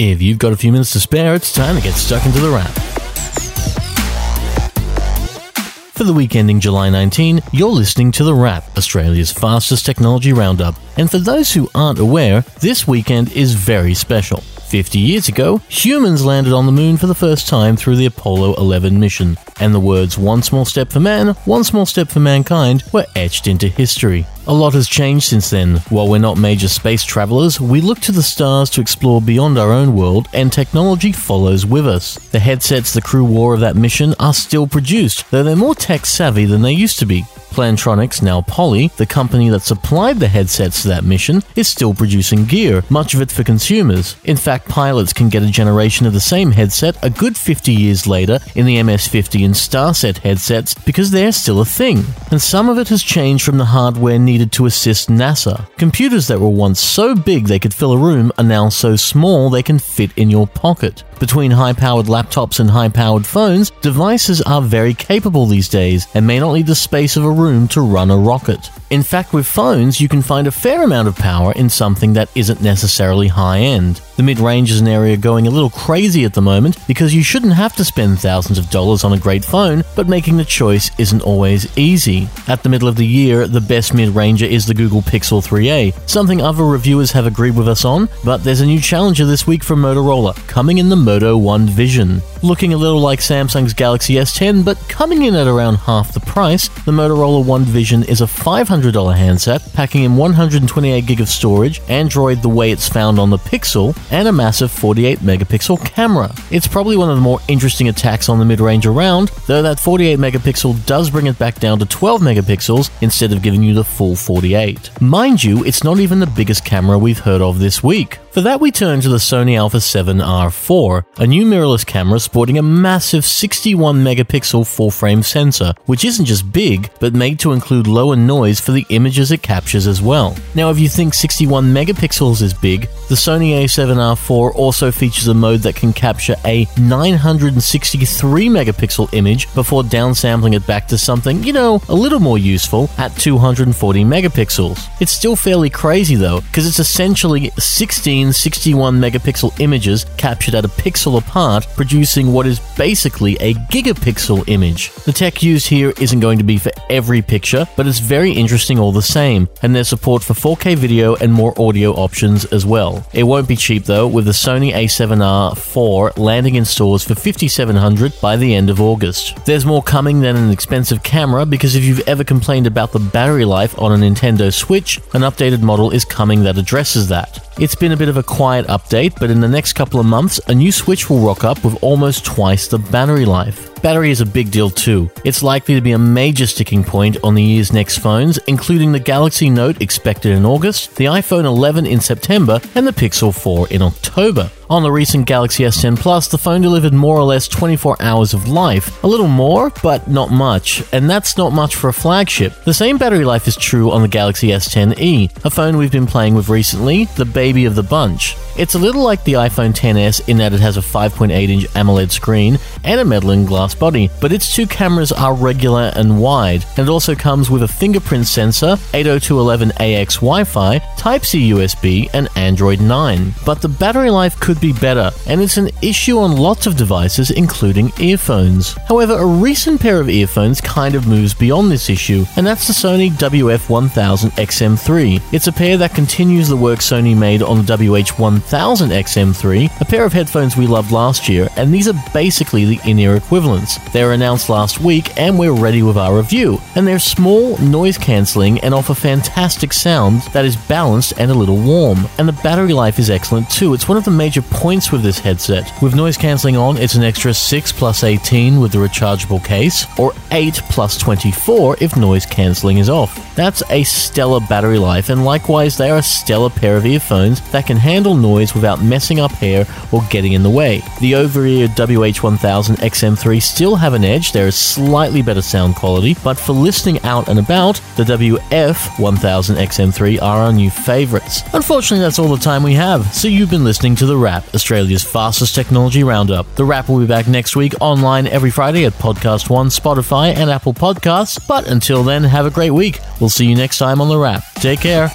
If you've got a few minutes to spare, it's time to get stuck into the wrap. For the week ending July 19, you're listening to The Wrap, Australia's fastest technology roundup. And for those who aren't aware, this weekend is very special. 50 years ago, humans landed on the moon for the first time through the Apollo 11 mission, and the words one small step for man, one small step for mankind were etched into history. A lot has changed since then. While we're not major space travelers, we look to the stars to explore beyond our own world, and technology follows with us. The headsets the crew wore of that mission are still produced, though they're more tech savvy than they used to be. Plantronics, now Poly, the company that supplied the headsets to that mission, is still producing gear, much of it for consumers. In fact, pilots can get a generation of the same headset a good 50 years later in the MS-50 and Starset headsets because they're still a thing. And some of it has changed from the hardware needed to assist NASA. Computers that were once so big they could fill a room are now so small they can fit in your pocket. Between high powered laptops and high powered phones, devices are very capable these days and may not need the space of a room to run a rocket. In fact, with phones, you can find a fair amount of power in something that isn't necessarily high end. The mid range is an area going a little crazy at the moment because you shouldn't have to spend thousands of dollars on a great phone, but making the choice isn't always easy. At the middle of the year, the best mid ranger is the Google Pixel 3a, something other reviewers have agreed with us on, but there's a new challenger this week from Motorola, coming in the Moto One Vision. Looking a little like Samsung's Galaxy S10, but coming in at around half the price, the Motorola One Vision is a $500 handset, packing in 128 gig of storage, Android the way it's found on the Pixel, and a massive 48 megapixel camera. It's probably one of the more interesting attacks on the mid range around, though that 48 megapixel does bring it back down to 12 megapixels instead of giving you the full 48. Mind you, it's not even the biggest camera we've heard of this week. For that, we turn to the Sony Alpha 7 R4, a new mirrorless camera sporting a massive 61 megapixel full frame sensor, which isn't just big, but made to include lower noise for the images it captures as well. Now, if you think 61 megapixels is big, the Sony A7R4 also features a mode that can capture a 963 megapixel image before downsampling it back to something, you know, a little more useful at 240 megapixels. It's still fairly crazy though, because it's essentially 16 61 megapixel images captured at a pixel apart, producing what is basically a gigapixel image. The tech used here isn't going to be for every picture, but it's very interesting all the same, and there's support for 4K video and more audio options as well. It won't be cheap though, with the Sony A7R 4 landing in stores for 5700 by the end of August. There's more coming than an expensive camera because if you've ever complained about the battery life on a Nintendo Switch, an updated model is coming that addresses that. It's been a bit of a quiet update, but in the next couple of months, a new Switch will rock up with almost twice the battery life. Battery is a big deal too. It's likely to be a major sticking point on the year's next phones, including the Galaxy Note expected in August, the iPhone 11 in September, and the Pixel 4 in October. On the recent Galaxy S10 Plus, the phone delivered more or less 24 hours of life. A little more, but not much, and that's not much for a flagship. The same battery life is true on the Galaxy S10e, a phone we've been playing with recently, the baby of the bunch. It's a little like the iPhone XS in that it has a 5.8 inch AMOLED screen and a metal and glass body, but its two cameras are regular and wide, and it also comes with a fingerprint sensor, 802.11ax Wi Fi, Type C USB, and Android 9. But the battery life could be better, and it's an issue on lots of devices, including earphones. However, a recent pair of earphones kind of moves beyond this issue, and that's the Sony WF1000 XM3. It's a pair that continues the work Sony made on the WH1000 XM3, a pair of headphones we loved last year, and these are basically the in ear equivalents. They were announced last week, and we're ready with our review. And they're small, noise cancelling, and offer fantastic sound that is balanced and a little warm. And the battery life is excellent too. It's one of the major points with this headset. With noise cancelling on, it's an extra 6 plus 18 with the rechargeable case, or 8 plus 24 if noise cancelling is off. That's a stellar battery life, and likewise, they are a stellar pair of earphones that can handle noise without messing up hair or getting in the way. The over ear WH1000 XM3 still have an edge, there is slightly better sound quality, but for listening out and about, the WF1000 XM3 are our new favourites. Unfortunately, that's all the time we have, so you've been listening to The Australia's fastest technology roundup. The Wrap will be back next week online every Friday at Podcast One, Spotify, and Apple Podcasts, but until then, have a great week. We'll see you next time on The Wrap. Take care.